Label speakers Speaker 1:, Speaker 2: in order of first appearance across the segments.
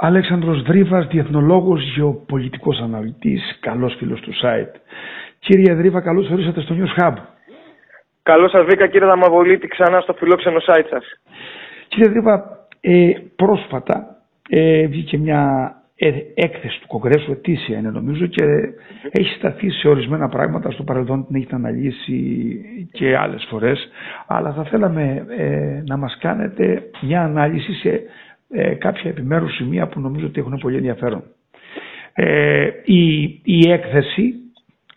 Speaker 1: Αλέξανδρος Δρίβας, διεθνολόγος, γεωπολιτικός αναλυτής, καλός φίλος του site. Κύριε Δρίβα, καλώς ορίσατε στο News Hub.
Speaker 2: Καλώς σας βρήκα κύριε Δαμαβολίτη ξανά στο φιλόξενο site σας.
Speaker 1: Κύριε Δρίβα, ε, πρόσφατα ε, βγήκε μια ε, έκθεση του Κογκρέσου, ετήσια είναι νομίζω και έχει σταθεί σε ορισμένα πράγματα, στο παρελθόν την έχετε αναλύσει και άλλες φορές, αλλά θα θέλαμε ε, να μας κάνετε μια ανάλυση σε ε, κάποια επιμέρους σημεία που νομίζω ότι έχουν πολύ ενδιαφέρον. Ε, η, η έκθεση,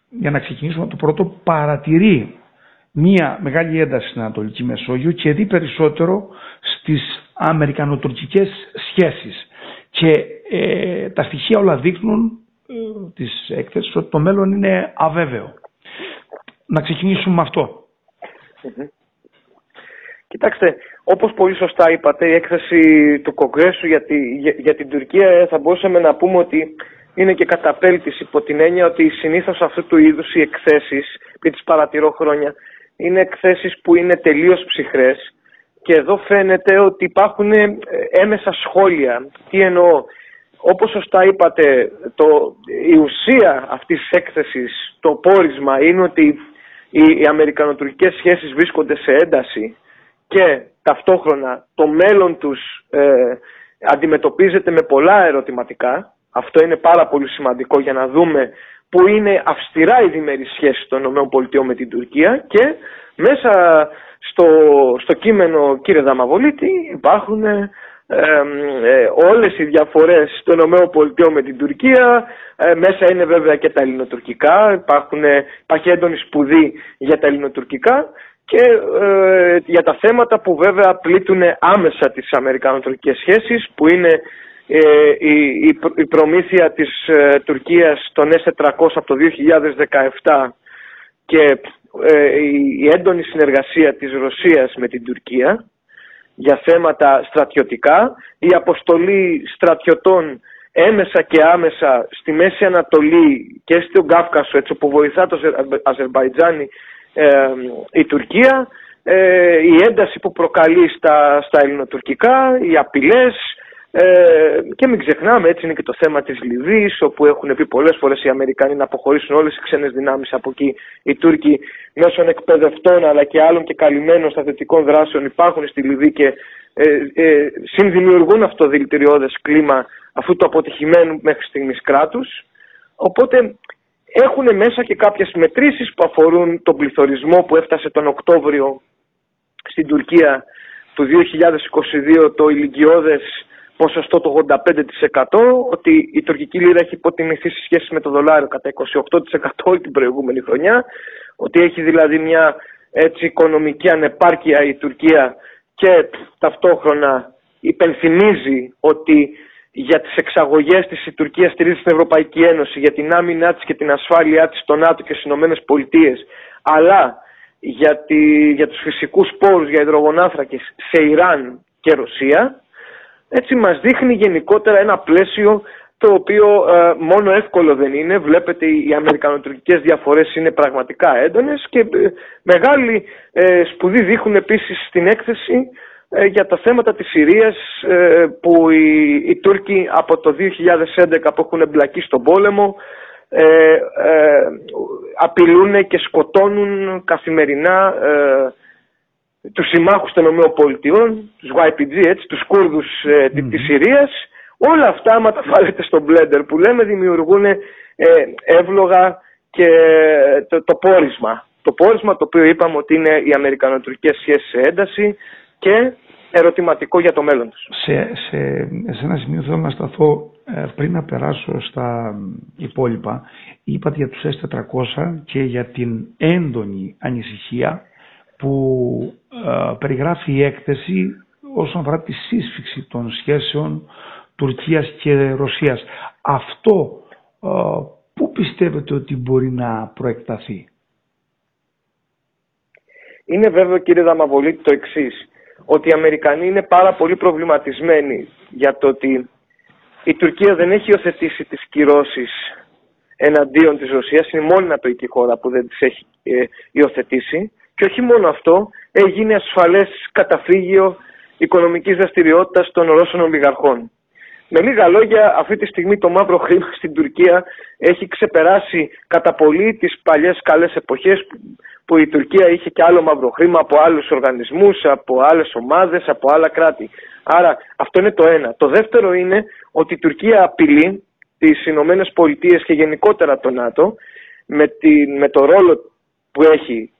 Speaker 1: για να ξεκινήσουμε το πρώτο, παρατηρεί μία μεγάλη ένταση στην Ανατολική Μεσόγειο και δει περισσότερο στις αμερικανοτουρκικές σχέσεις. Και ε, τα στοιχεία όλα δείχνουν ε, της έκθεσης ότι το μέλλον είναι αβέβαιο. Να ξεκινήσουμε με αυτό.
Speaker 2: Κοιτάξτε, όπως πολύ σωστά είπατε, η έκθεση του Κογκρέσου για, για, την Τουρκία ε, θα μπορούσαμε να πούμε ότι είναι και καταπέλτης υπό την έννοια ότι συνήθως αυτού του είδους οι εκθέσεις, και τις παρατηρώ χρόνια, είναι εκθέσεις που είναι τελείως ψυχρές και εδώ φαίνεται ότι υπάρχουν ε, έμεσα σχόλια. Τι εννοώ, όπως σωστά είπατε, το, η ουσία αυτής της έκθεσης, το πόρισμα είναι ότι οι, οι αμερικανοτουρκικές σχέσεις βρίσκονται σε ένταση και ταυτόχρονα το μέλλον τους ε, αντιμετωπίζεται με πολλά ερωτηματικά. Αυτό είναι πάρα πολύ σημαντικό για να δούμε που είναι αυστηρά η διμερή σχέση των ΗΠΑ με την Τουρκία και μέσα στο, στο κείμενο κύριε Δαμαβολίτη υπάρχουν ε, ε, όλες οι διαφορές των ΗΠΑ με την Τουρκία. Ε, μέσα είναι βέβαια και τα ελληνοτουρκικά. Υπάρχουν, υπάρχει έντονη σπουδή για τα ελληνοτουρκικά και ε, για τα θέματα που βέβαια πλήττουν άμεσα τις αμερικανοτουρκικές σχέσεις που είναι ε, η, η, προμήθεια της ε, Τουρκίας των S400 από το 2017 και η έντονη συνεργασία της Ρωσίας με την Τουρκία για θέματα στρατιωτικά, η αποστολή στρατιωτών έμεσα και άμεσα στη Μέση Ανατολή και στον Κάφκασο έτσι όπου βοηθά το Αζερβαϊτζάνι η Τουρκία, ε, η ένταση που προκαλεί στα, στα ελληνοτουρκικά, οι απειλές ε, και μην ξεχνάμε έτσι είναι και το θέμα της Λιβύης όπου έχουν πει πολλές φορές οι Αμερικανοί να αποχωρήσουν όλες οι ξένες δυνάμεις από εκεί. Οι Τούρκοι μέσω εκπαιδευτών αλλά και άλλων και καλυμμένων σταθετικών δράσεων υπάρχουν στη Λιβύη και ε, ε, συνδημιουργούν αυτό το δηλητηριώδες κλίμα αφού το αποτυχημένου μέχρι στιγμής κράτους. Οπότε έχουν μέσα και κάποιες μετρήσεις που αφορούν τον πληθωρισμό που έφτασε τον Οκτώβριο στην Τουρκία του 2022 το ηλικιώδες ποσοστό το 85% ότι η τουρκική λίρα έχει υποτιμηθεί σε σχέση με το δολάριο κατά 28% όλη την προηγούμενη χρονιά ότι έχει δηλαδή μια έτσι οικονομική ανεπάρκεια η Τουρκία και ταυτόχρονα υπενθυμίζει ότι για τις εξαγωγές της η Τουρκία στηρίζει στην Ευρωπαϊκή Ένωση, για την άμυνά της και την ασφάλειά της στο ΝΑΤΟ και στις Ηνωμένες Πολιτείες, αλλά για, τη, για τους φυσικούς πόρους, για υδρογονάθρακες σε Ιράν και Ρωσία, έτσι μας δείχνει γενικότερα ένα πλαίσιο το οποίο ε, μόνο εύκολο δεν είναι. Βλέπετε οι αμερικανοτουρκικές διαφορές είναι πραγματικά έντονες και ε, μεγάλη ε, σπουδή δείχνουν επίσης στην έκθεση ε, για τα θέματα της Συρίας ε, που οι, οι Τούρκοι από το 2011 που έχουν εμπλακεί στον πόλεμο ε, ε, απειλούν και σκοτώνουν καθημερινά ε, τους συμμάχους των ΗΠΑ, τους YPG, έτσι, τους Κούρδους ε, mm. της Συρίας. Όλα αυτά, άμα τα βάλετε στο μπλέντερ που λέμε, δημιουργούν ε, εύλογα και το, το πόρισμα. Το πόρισμα το οποίο είπαμε ότι είναι οι Αμερικανοτουρκικές σχέσεις σε ένταση, και ερωτηματικό για το μέλλον τους.
Speaker 1: Σε, σε, σε ένα σημείο θέλω να σταθώ ε, πριν να περάσω στα υπόλοιπα. Είπατε για τους S400 και για την έντονη ανησυχία που ε, περιγράφει η έκθεση όσον αφορά τη σύσφυξη των σχέσεων Τουρκίας και Ρωσίας. Αυτό ε, πού πιστεύετε ότι μπορεί να προεκταθεί;
Speaker 2: Είναι βέβαιο κύριε Δαμαβολίτη το εξής ότι οι Αμερικανοί είναι πάρα πολύ προβληματισμένοι για το ότι η Τουρκία δεν έχει υιοθετήσει τις κυρώσεις εναντίον της Ρωσίας, είναι μόνη νατοική χώρα που δεν τις έχει ε, υιοθετήσει και όχι μόνο αυτό, έγινε ασφαλές καταφύγιο οικονομικής δραστηριότητας των Ρώσων ολιγαρχών. Με λίγα λόγια, αυτή τη στιγμή το μαύρο χρήμα στην Τουρκία έχει ξεπεράσει κατά πολύ τις παλιές καλές εποχές που η Τουρκία είχε και άλλο μαύρο χρήμα από άλλους οργανισμούς, από άλλες ομάδες, από άλλα κράτη. Άρα αυτό είναι το ένα. Το δεύτερο είναι ότι η Τουρκία απειλεί τις Ηνωμένες Πολιτείες και γενικότερα το ΝΑΤΟ με, με το ρόλο που έχει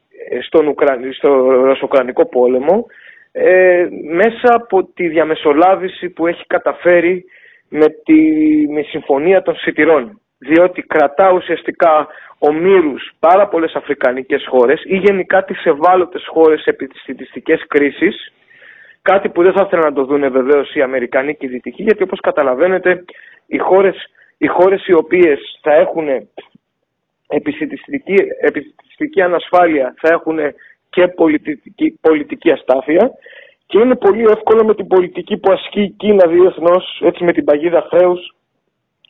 Speaker 2: στον στο Ρωσοκρανικό πόλεμο ε, μέσα από τη διαμεσολάβηση που έχει καταφέρει με τη με συμφωνία των σιτηρών διότι κρατά ουσιαστικά ομήρους πάρα πολλές αφρικανικές χώρες ή γενικά τις ευάλωτες χώρες επί τις στητιστικές κρίσεις κάτι που δεν θα ήθελαν να το δουν βεβαίως οι Αμερικανοί και οι Δυτικοί γιατί όπως καταλαβαίνετε οι χώρες, οι, χώρες οι οποίες θα έχουν επιστημιστική ανασφάλεια θα έχουν και πολιτική, πολιτική αστάθεια και είναι πολύ εύκολο με την πολιτική που ασκεί η Κίνα διεθνώς, έτσι με την παγίδα χρέους,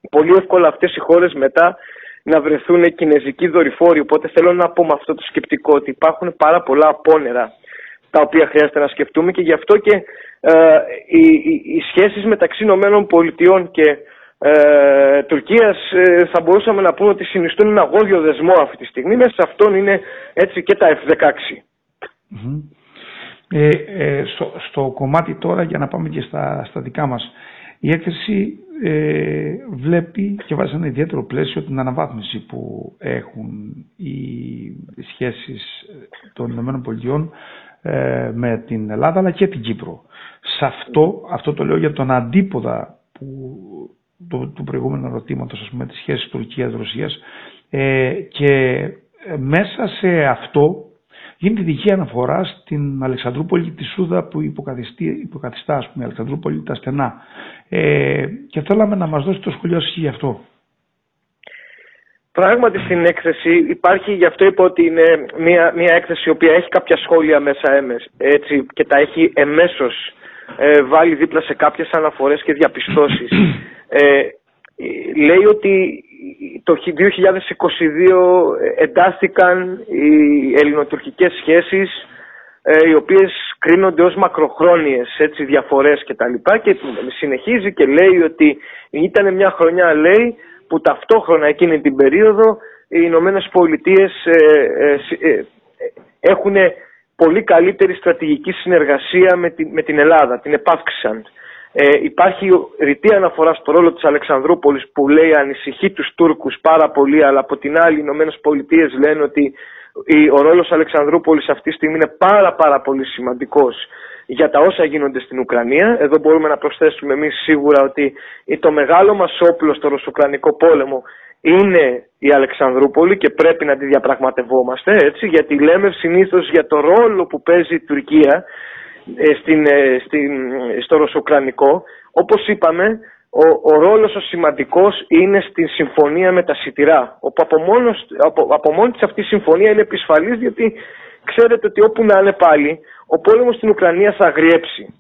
Speaker 2: πολύ εύκολα αυτές οι χώρες μετά να βρεθούν κινέζικοι δορυφόροι. Οπότε θέλω να πω με αυτό το σκεπτικό ότι υπάρχουν πάρα πολλά απόνερα τα οποία χρειάζεται να σκεφτούμε και γι' αυτό και ε, οι, οι, οι σχέσεις μεταξύ Ηνωμένων Πολιτειών και ε, Τουρκίας ε, θα μπορούσαμε να πούμε ότι συνιστούν ένα γόδιο δεσμό αυτή τη στιγμή. Μέσα σε αυτόν είναι έτσι και τα F-16.
Speaker 1: Ε, ε, στο, στο, κομμάτι τώρα για να πάμε και στα, στα δικά μας η έκθεση ε, βλέπει και βάζει ένα ιδιαίτερο πλαίσιο την αναβάθμιση που έχουν οι σχέσεις των ΗΠΑ ε, με την Ελλάδα αλλά και την Κύπρο. Σε αυτό, αυτό το λέω για τον αντίποδα που, του, του προηγούμενου ερωτήματος, ας πούμε, τις σχέσεις Τουρκίας-Ρωσίας ε, και μέσα σε αυτό γίνεται δική αναφορά στην Αλεξανδρούπολη τη Σούδα που υποκαθιστά ας πούμε, η Αλεξανδρούπολη τα στενά. Ε, και θέλαμε να μας δώσει το σχολείο σας γι' αυτό.
Speaker 2: Πράγματι στην έκθεση υπάρχει, γι' αυτό είπα ότι είναι μια, μια έκθεση η οποία έχει κάποια σχόλια μέσα έμες, έτσι, και τα έχει εμέσως ε, βάλει δίπλα σε κάποιες αναφορές και διαπιστώσεις. Ε, λέει ότι το 2022 εντάστηκαν οι ελληνοτουρκικές σχέσεις ε, οι οποίες κρίνονται ως μακροχρόνιες έτσι, διαφορές και τα λοιπά και συνεχίζει και λέει ότι ήταν μια χρονιά λέει που ταυτόχρονα εκείνη την περίοδο οι Ηνωμένες Πολιτείες ε, ε, έχουν πολύ καλύτερη στρατηγική συνεργασία με την, με την Ελλάδα, την επάυξαν. Ε, υπάρχει ρητή αναφορά στο ρόλο της Αλεξανδρούπολης που λέει ανησυχεί τους Τούρκους πάρα πολύ αλλά από την άλλη οι Ηνωμένες Πολιτείες λένε ότι ο ρόλος Αλεξανδρούπολης αυτή τη στιγμή είναι πάρα πάρα πολύ σημαντικός για τα όσα γίνονται στην Ουκρανία. Εδώ μπορούμε να προσθέσουμε εμείς σίγουρα ότι το μεγάλο μας όπλο στο Ρωσουκρανικό πόλεμο είναι η Αλεξανδρούπολη και πρέπει να τη διαπραγματευόμαστε έτσι γιατί λέμε συνήθως για το ρόλο που παίζει η Τουρκία ε, στην, ε, στην, στο Ρωσοκρανικό. Όπως είπαμε, ο, ο ρόλος ο σημαντικός είναι στην συμφωνία με τα σιτηρά, όπου από, μόνος, από, από μόνη της αυτής η συμφωνία είναι επισφαλής, διότι ξέρετε ότι όπου να είναι πάλι, ο πόλεμος στην Ουκρανία θα αγριέψει.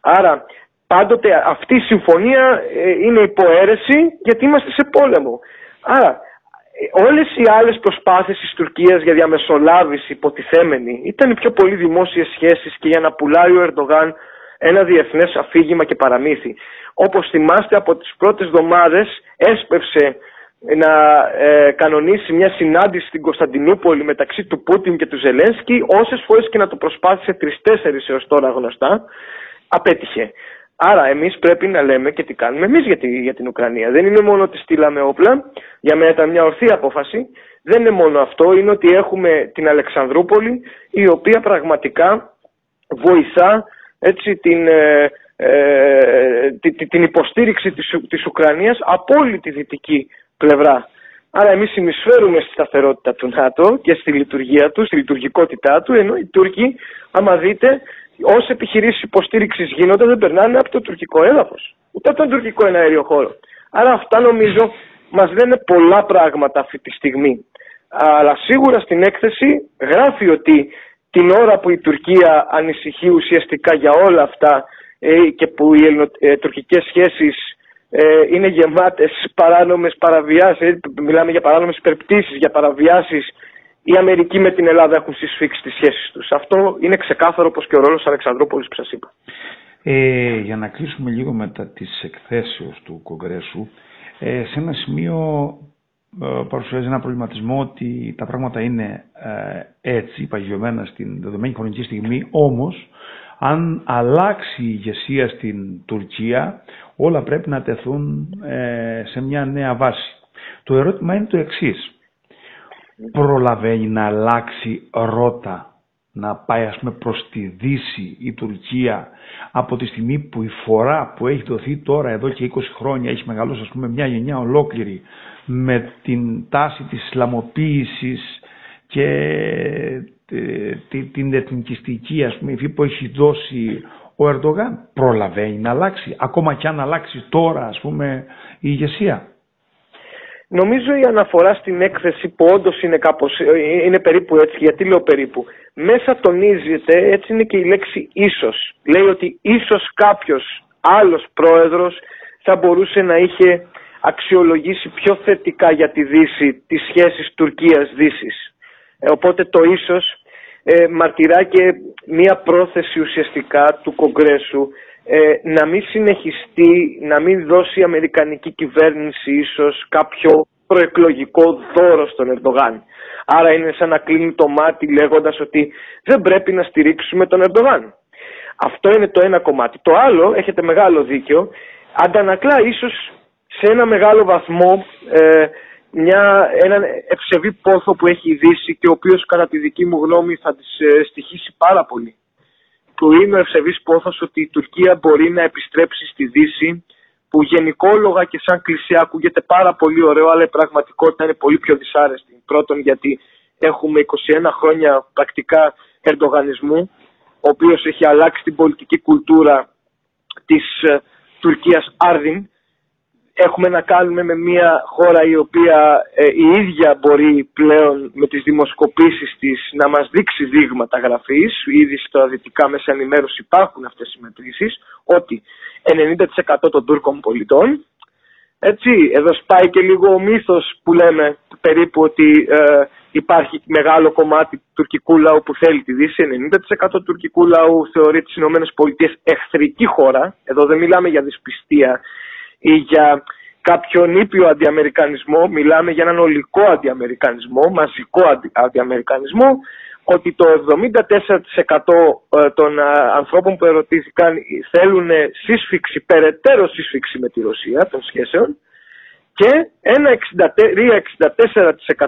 Speaker 2: Άρα, πάντοτε αυτή η συμφωνία ε, είναι υποαίρεση, γιατί είμαστε σε πόλεμο. Άρα, όλες οι άλλες προσπάθειες της Τουρκίας για διαμεσολάβηση υποτιθέμενη ήταν οι πιο πολύ δημόσιες σχέσεις και για να πουλάει ο Ερντογάν ένα διεθνές αφήγημα και παραμύθι. Όπως θυμάστε από τις πρώτες εβδομάδες έσπευσε να ε, κανονίσει μια συνάντηση στην Κωνσταντινούπολη μεταξύ του Πούτιν και του Ζελένσκι όσες φορές και να το προσπάθησε τρεις-τέσσερις έως τώρα γνωστά απέτυχε. Άρα εμείς πρέπει να λέμε και τι κάνουμε εμείς για, για την Ουκρανία. Δεν είναι μόνο ότι στείλαμε όπλα, για μένα ήταν μια ορθή απόφαση. Δεν είναι μόνο αυτό, είναι ότι έχουμε την Αλεξανδρούπολη η οποία πραγματικά βοηθά έτσι, την, ε, ε την υποστήριξη της, της Ουκρανίας από όλη τη δυτική πλευρά. Άρα εμείς συνεισφέρουμε στη σταθερότητα του ΝΑΤΟ και στη λειτουργία του, στη λειτουργικότητά του, ενώ οι Τούρκοι, άμα δείτε, Όσε επιχειρήσεις υποστήριξης γίνονται δεν περνάνε από το τουρκικό έδαφος. Ούτε από τον τουρκικό εναέριο χώρο. Άρα αυτά νομίζω μας λένε πολλά πράγματα αυτή τη στιγμή. Αλλά σίγουρα στην έκθεση γράφει ότι την ώρα που η Τουρκία ανησυχεί ουσιαστικά για όλα αυτά ε, και που οι ελληνοτουρκικές σχέσεις ε, είναι γεμάτες παράνομες παραβιάσεις, μιλάμε για παράνομες υπερπτήσεις, για παραβιάσεις η Αμερική με την Ελλάδα έχουν συσφίξει τις σχέσεις τους. Αυτό είναι ξεκάθαρο όπως και ο ρόλος Αλεξανδρούπολης που σας είπα.
Speaker 1: Ε, για να κλείσουμε λίγο μετά τις εκθέσεως του Κογκρέσου, ε, σε ένα σημείο ε, παρουσιάζει ένα προβληματισμό ότι τα πράγματα είναι ε, έτσι, παγιωμένα στην δεδομένη χρονική στιγμή, όμως αν αλλάξει η ηγεσία στην Τουρκία, όλα πρέπει να τεθούν ε, σε μια νέα βάση. Το ερώτημα είναι το εξής. Προλαβαίνει να αλλάξει ρότα να πάει ας πούμε προς τη Δύση η Τουρκία από τη στιγμή που η φορά που έχει δοθεί τώρα εδώ και 20 χρόνια έχει μεγαλώσει ας πούμε μια γενιά ολόκληρη με την τάση της Ισλαμοποίησης και ε, την εθνικιστική ας πούμε υφή που έχει δώσει ο Ερντογάν προλαβαίνει να αλλάξει ακόμα και αν αλλάξει τώρα ας πούμε η ηγεσία.
Speaker 2: Νομίζω η αναφορά στην έκθεση που όντως είναι κάπως, είναι περίπου έτσι, γιατί λέω περίπου, μέσα τονίζεται, έτσι είναι και η λέξη ίσως. Λέει ότι ίσως κάποιος άλλος πρόεδρος θα μπορούσε να είχε αξιολογήσει πιο θετικά για τη Δύση τις σχέσεις Τουρκίας-Δύσης. Ε, οπότε το ίσως ε, μαρτυρά και μία πρόθεση ουσιαστικά του Κογκρέσου ε, να μην συνεχιστεί, να μην δώσει η Αμερικανική κυβέρνηση ίσως κάποιο προεκλογικό δώρο στον Ερντογάν. Άρα είναι σαν να κλείνει το μάτι λέγοντας ότι δεν πρέπει να στηρίξουμε τον Ερντογάν. Αυτό είναι το ένα κομμάτι. Το άλλο, έχετε μεγάλο δίκιο, αντανακλά ίσως σε ένα μεγάλο βαθμό ε, μια, έναν ευσεβή πόθο που έχει η Δύση και ο οποίος κατά τη δική μου γνώμη θα της ε, στοιχήσει πάρα πολύ. Που είναι ο ευσεβής πόθος ότι η Τουρκία μπορεί να επιστρέψει στη Δύση που γενικόλογα και σαν κλεισιά ακούγεται πάρα πολύ ωραίο αλλά η πραγματικότητα είναι πολύ πιο δυσάρεστη. Πρώτον γιατί έχουμε 21 χρόνια πρακτικά ερντογανισμού ο οποίος έχει αλλάξει την πολιτική κουλτούρα της ε, Τουρκίας άρδιν έχουμε να κάνουμε με μια χώρα η οποία ε, η ίδια μπορεί πλέον με τις δημοσκοπήσεις της να μας δείξει δείγματα γραφής, ήδη στα δυτικά μέσα ενημέρωση υπάρχουν αυτές οι μετρήσεις, ότι 90% των Τούρκων πολιτών, έτσι, εδώ σπάει και λίγο ο μύθος που λέμε περίπου ότι ε, υπάρχει μεγάλο κομμάτι του τουρκικού λαού που θέλει τη Δύση, 90% του τουρκικού λαού θεωρεί τις ΗΠΑ εχθρική χώρα, εδώ δεν μιλάμε για δυσπιστία ή για κάποιον ήπιο αντιαμερικανισμό, μιλάμε για έναν ολικό αντιαμερικανισμό, μαζικό αντι, αντιαμερικανισμό, ότι το 74% ε, των ε, ανθρώπων που ερωτήθηκαν θέλουν σύσφυξη, περαιτέρω σύσφυξη με τη Ρωσία των σχέσεων και ένα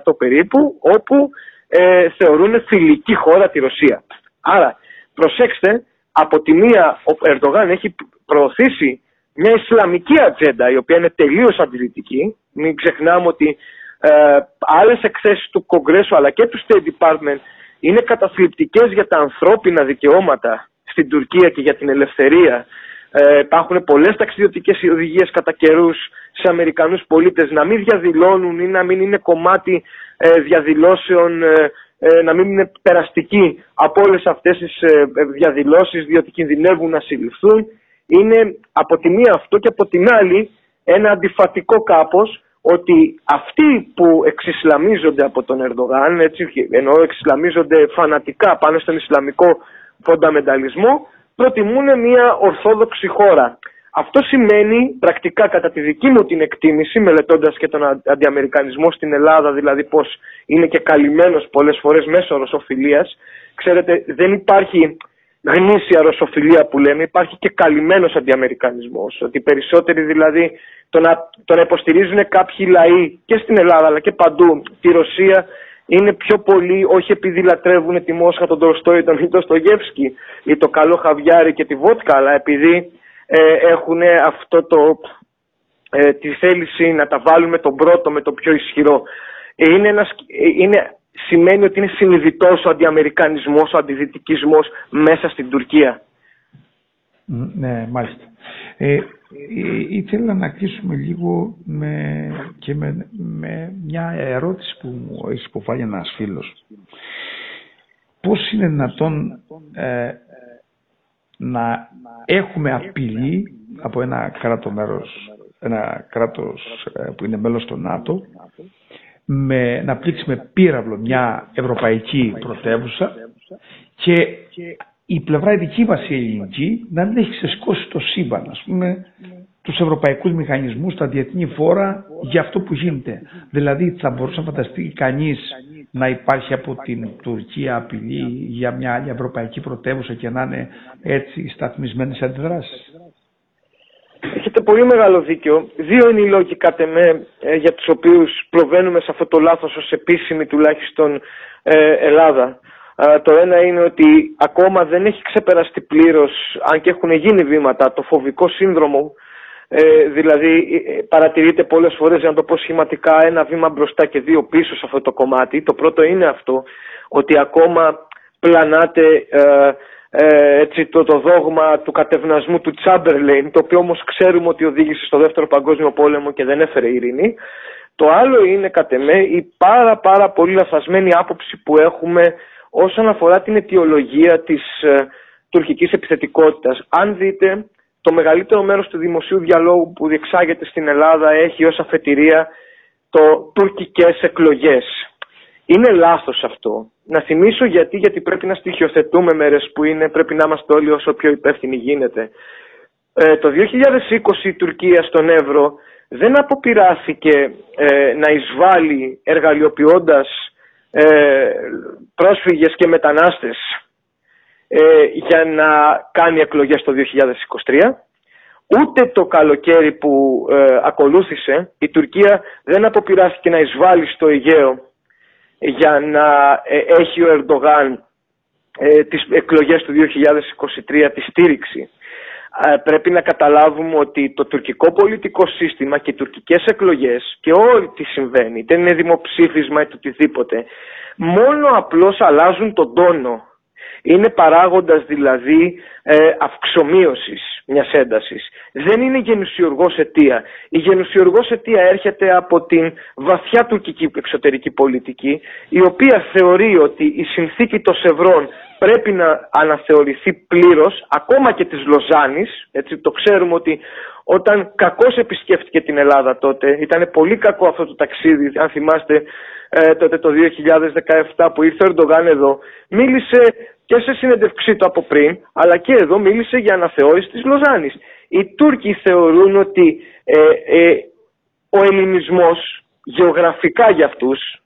Speaker 2: 63-64% περίπου όπου ε, θεωρούν φιλική χώρα τη Ρωσία. Άρα προσέξτε, από τη μία ο Ερντογάν έχει προωθήσει μια Ισλαμική ατζέντα η οποία είναι τελείως αντιλητική. Μην ξεχνάμε ότι ε, άλλες εκθέσεις του Κογκρέσου αλλά και του State Department είναι καταθλιπτικές για τα ανθρώπινα δικαιώματα στην Τουρκία και για την ελευθερία. Ε, υπάρχουν πολλές ταξιδιωτικές οδηγίες κατά καιρούς σε Αμερικανούς πολίτες να μην διαδηλώνουν ή να μην είναι κομμάτι ε, διαδηλώσεων, ε, ε, να μην είναι περαστικοί από όλες αυτές τις ε, διαδηλώσεις διότι κινδυνεύουν να συλληφθούν είναι από τη μία αυτό και από την άλλη ένα αντιφατικό κάπως ότι αυτοί που εξισλαμίζονται από τον Ερντογάν, έτσι, ενώ εξισλαμίζονται φανατικά πάνω στον Ισλαμικό φονταμενταλισμό, προτιμούν μια ορθόδοξη χώρα. Αυτό σημαίνει πρακτικά κατά τη δική μου την εκτίμηση, μελετώντας και τον αντιαμερικανισμό στην Ελλάδα, δηλαδή πως είναι και καλυμμένος πολλές φορές μέσω ρωσοφιλίας, ξέρετε δεν υπάρχει γνήσια ρωσοφιλία που λέμε, υπάρχει και καλυμμένος αντιαμερικανισμός. Ότι περισσότεροι δηλαδή το να, το να υποστηρίζουν κάποιοι λαοί και στην Ελλάδα αλλά και παντού τη Ρωσία είναι πιο πολύ όχι επειδή λατρεύουν τη Μόσχα, τον Τολστόη, τον Στογεύσκι ή το καλό χαβιάρι και τη βότκα, αλλά επειδή ε, έχουν αυτό το, ε, τη θέληση να τα βάλουμε τον πρώτο με το πιο ισχυρό. Ε, είναι, ένας, ε, είναι σημαίνει ότι είναι συνειδητός ο αντιαμερικανισμός, ο αντιδυτικισμός μέσα στην Τουρκία.
Speaker 1: Ναι, μάλιστα. Ε, ε, ήθελα να κλείσουμε λίγο με, και με, μια ερώτηση που μου έχει υποβάλει ένας φίλος. Πώς είναι δυνατόν ε, να έχουμε απειλή από ένα κράτος μέρος, ένα κράτος ε, που είναι μέλος του ΝΑΤΟ με, να πλήξει με πύραυλο μια ευρωπαϊκή πρωτεύουσα και η πλευρά η δική μας η ελληνική να μην έχει ξεσκώσει το σύμπαν, ας πούμε, τους ευρωπαϊκούς μηχανισμούς, τα διεθνή φόρα για αυτό που γίνεται. Δηλαδή θα μπορούσε να φανταστεί κανείς να υπάρχει από την Τουρκία απειλή για μια άλλη ευρωπαϊκή πρωτεύουσα και να είναι έτσι σταθμισμένες αντιδράσεις;
Speaker 2: Έχετε πολύ μεγάλο δίκιο. Δύο είναι οι λόγοι κατ' εμέ ε, για τους οποίους προβαίνουμε σε αυτό το λάθος ως επίσημη τουλάχιστον ε, Ελλάδα. Το ένα είναι ότι ακόμα δεν έχει ξεπεραστεί πλήρως, αν και έχουν γίνει βήματα, το φοβικό σύνδρομο ε, δηλαδή ε, παρατηρείται πολλές φορές για να το πω σχηματικά ένα βήμα μπροστά και δύο πίσω σε αυτό το κομμάτι. Το πρώτο είναι αυτό ότι ακόμα πλανάται ε, ε, έτσι, το, το δόγμα του κατευνασμού του Τσάμπερλέιν το οποίο όμως ξέρουμε ότι οδήγησε στο δεύτερο παγκόσμιο πόλεμο και δεν έφερε ειρήνη. Το άλλο είναι κατ' εμέ η πάρα πάρα πολύ λαθασμένη άποψη που έχουμε όσον αφορά την αιτιολογία της ε, τουρκικής επιθετικότητας. Αν δείτε το μεγαλύτερο μέρος του δημοσίου διαλόγου που διεξάγεται στην Ελλάδα έχει ως αφετηρία το τουρκικές εκλογές. Είναι λάθος αυτό. Να θυμίσω γιατί, γιατί πρέπει να στοιχειοθετούμε μέρες που είναι, πρέπει να είμαστε όλοι όσο πιο υπεύθυνοι γίνεται. Ε, το 2020 η Τουρκία στον Εύρο δεν αποπειράθηκε ε, να εισβάλλει εργαλειοποιώντας ε, πρόσφυγες και μετανάστες ε, για να κάνει εκλογές το 2023. Ούτε το καλοκαίρι που ε, ακολούθησε η Τουρκία δεν αποπειράθηκε να εισβάλλει στο Αιγαίο για να ε, έχει ο Ερντογάν ε, τις εκλογές του 2023 τη στήριξη. Πρέπει να καταλάβουμε ότι το τουρκικό πολιτικό σύστημα και οι τουρκικές εκλογές και όλη τι συμβαίνει, είτε είναι δημοψήφισμα είτε οτιδήποτε, μόνο απλώς αλλάζουν τον τόνο είναι παράγοντας δηλαδή ε, αυξομοίωσης μιας έντασης. Δεν είναι γενουσιουργός αιτία. Η γενουσιουργός αιτία έρχεται από την βαθιά τουρκική εξωτερική πολιτική, η οποία θεωρεί ότι η συνθήκη των Σευρών πρέπει να αναθεωρηθεί πλήρως, ακόμα και της Λοζάνης, έτσι το ξέρουμε ότι όταν κακώς επισκέφτηκε την Ελλάδα τότε, ήταν πολύ κακό αυτό το ταξίδι, αν θυμάστε ε, τότε το 2017 που ήρθε ο Ερντογάν εδώ, μίλησε και σε συνέντευξή του από πριν, αλλά και εδώ μίλησε για αναθεώρηση της Λοζάνης. Οι Τούρκοι θεωρούν ότι ε, ε, ο ελληνισμός γεωγραφικά για αυτούς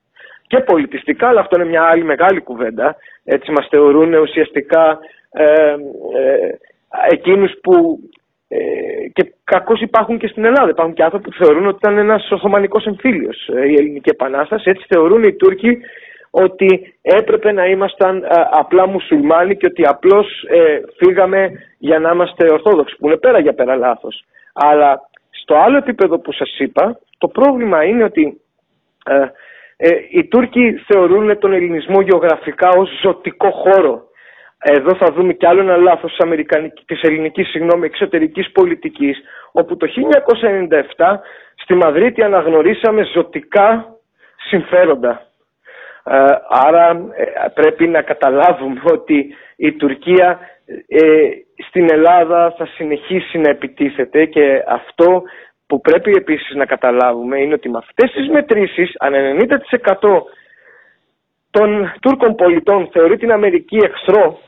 Speaker 2: και πολιτιστικά, αλλά αυτό είναι μια άλλη μεγάλη κουβέντα, έτσι μας θεωρούν ουσιαστικά ε, ε, εκείνους που ε, και κακώς υπάρχουν και στην Ελλάδα. Υπάρχουν και άνθρωποι που θεωρούν ότι ήταν ένας Οθωμανικός εμφύλιος ε, η Ελληνική Επανάσταση. Έτσι θεωρούν οι Τούρκοι ότι έπρεπε να ήμασταν ε, απλά μουσουλμάνοι και ότι απλώς ε, φύγαμε για να είμαστε ορθόδοξοι, που είναι πέρα για πέρα λάθος. Αλλά στο άλλο επίπεδο που σας είπα, το πρόβλημα είναι ότι ε, ε οι Τούρκοι θεωρούν τον ελληνισμό γεωγραφικά ως ζωτικό χώρο. Εδώ θα δούμε κι άλλο ένα λάθος της, της ελληνικής συγγνώμη, εξωτερικής πολιτικής, όπου το 1997 στη Μαδρίτη αναγνωρίσαμε ζωτικά συμφέροντα. Ε, άρα ε, πρέπει να καταλάβουμε ότι η Τουρκία ε, στην Ελλάδα θα συνεχίσει να επιτίθεται και αυτό που πρέπει επίσης να καταλάβουμε είναι ότι με αυτές τις μετρήσεις αν 90% των Τούρκων πολιτών θεωρεί την Αμερική εχθρό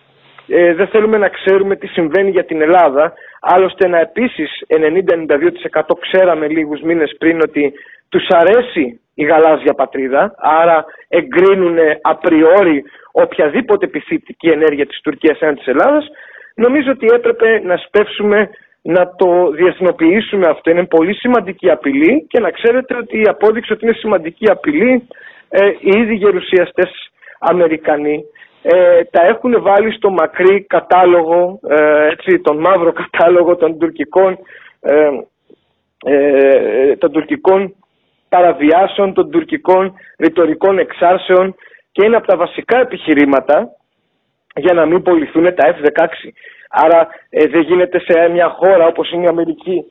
Speaker 2: δεν θέλουμε να ξέρουμε τι συμβαίνει για την Ελλάδα. Άλλωστε να επίσης 90-92% ξέραμε λίγους μήνες πριν ότι τους αρέσει η γαλάζια πατρίδα, άρα εγκρίνουν απριόρι οποιαδήποτε επιθετική ενέργεια της Τουρκίας έναντι της Ελλάδας, νομίζω ότι έπρεπε να σπεύσουμε να το διεθνοποιήσουμε αυτό. Είναι πολύ σημαντική απειλή και να ξέρετε ότι η απόδειξη ότι είναι σημαντική απειλή ε, οι ίδιοι γερουσιαστές Αμερικανοί ε, τα έχουν βάλει στο μακρύ κατάλογο, ε, έτσι, τον μαύρο κατάλογο των τουρκικών, ε, ε των τουρκικών παραβιάσεων των τουρκικών ρητορικών εξάρσεων και είναι από τα βασικά επιχειρήματα για να μην πολιθούν τα F-16. Άρα ε, δεν γίνεται σε μια χώρα όπως είναι η Αμερική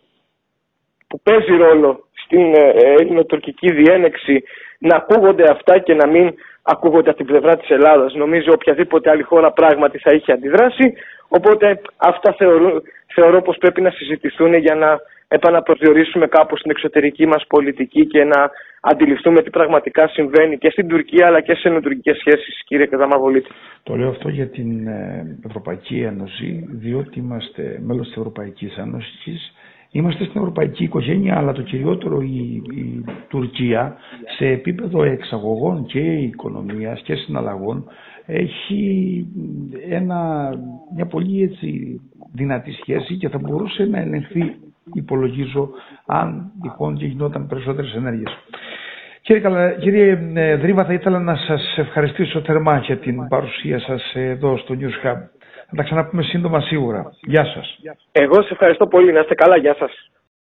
Speaker 2: που παίζει ρόλο στην ε, ελληνοτουρκική διένεξη να ακούγονται αυτά και να μην ακούγονται από την πλευρά της Ελλάδας. Νομίζω οποιαδήποτε άλλη χώρα πράγματι θα είχε αντιδράσει. Οπότε αυτά θεωρώ, θεωρώ πως πρέπει να συζητηθούν για να επαναπροσδιορίσουμε κάπως την εξωτερική μας πολιτική και να αντιληφθούμε τι πραγματικά συμβαίνει και στην Τουρκία αλλά και σε ενωτουρκικές σχέσεις, κύριε Καζαμαβολίτη.
Speaker 1: Το λέω αυτό για την ε, Ευρωπαϊκή Ένωση, διότι είμαστε μέλος της Ευρωπαϊκής Ένωσης Είμαστε στην ευρωπαϊκή οικογένεια, αλλά το κυριότερο η, η Τουρκία σε επίπεδο εξαγωγών και οικονομίας και συναλλαγών έχει ένα, μια πολύ έτσι δυνατή σχέση και θα μπορούσε να ελεγχθεί υπολογίζω αν τυχόν και γινόταν περισσότερες ενέργειες. Κύριε, κύριε ε, Δρύβα, θα ήθελα να σας ευχαριστήσω θερμά για την παρουσία σας εδώ στο News Hub. Θα τα ξαναπούμε σύντομα σίγουρα. Γεια σας.
Speaker 2: Εγώ σε ευχαριστώ πολύ. Να είστε καλά. Γεια σας.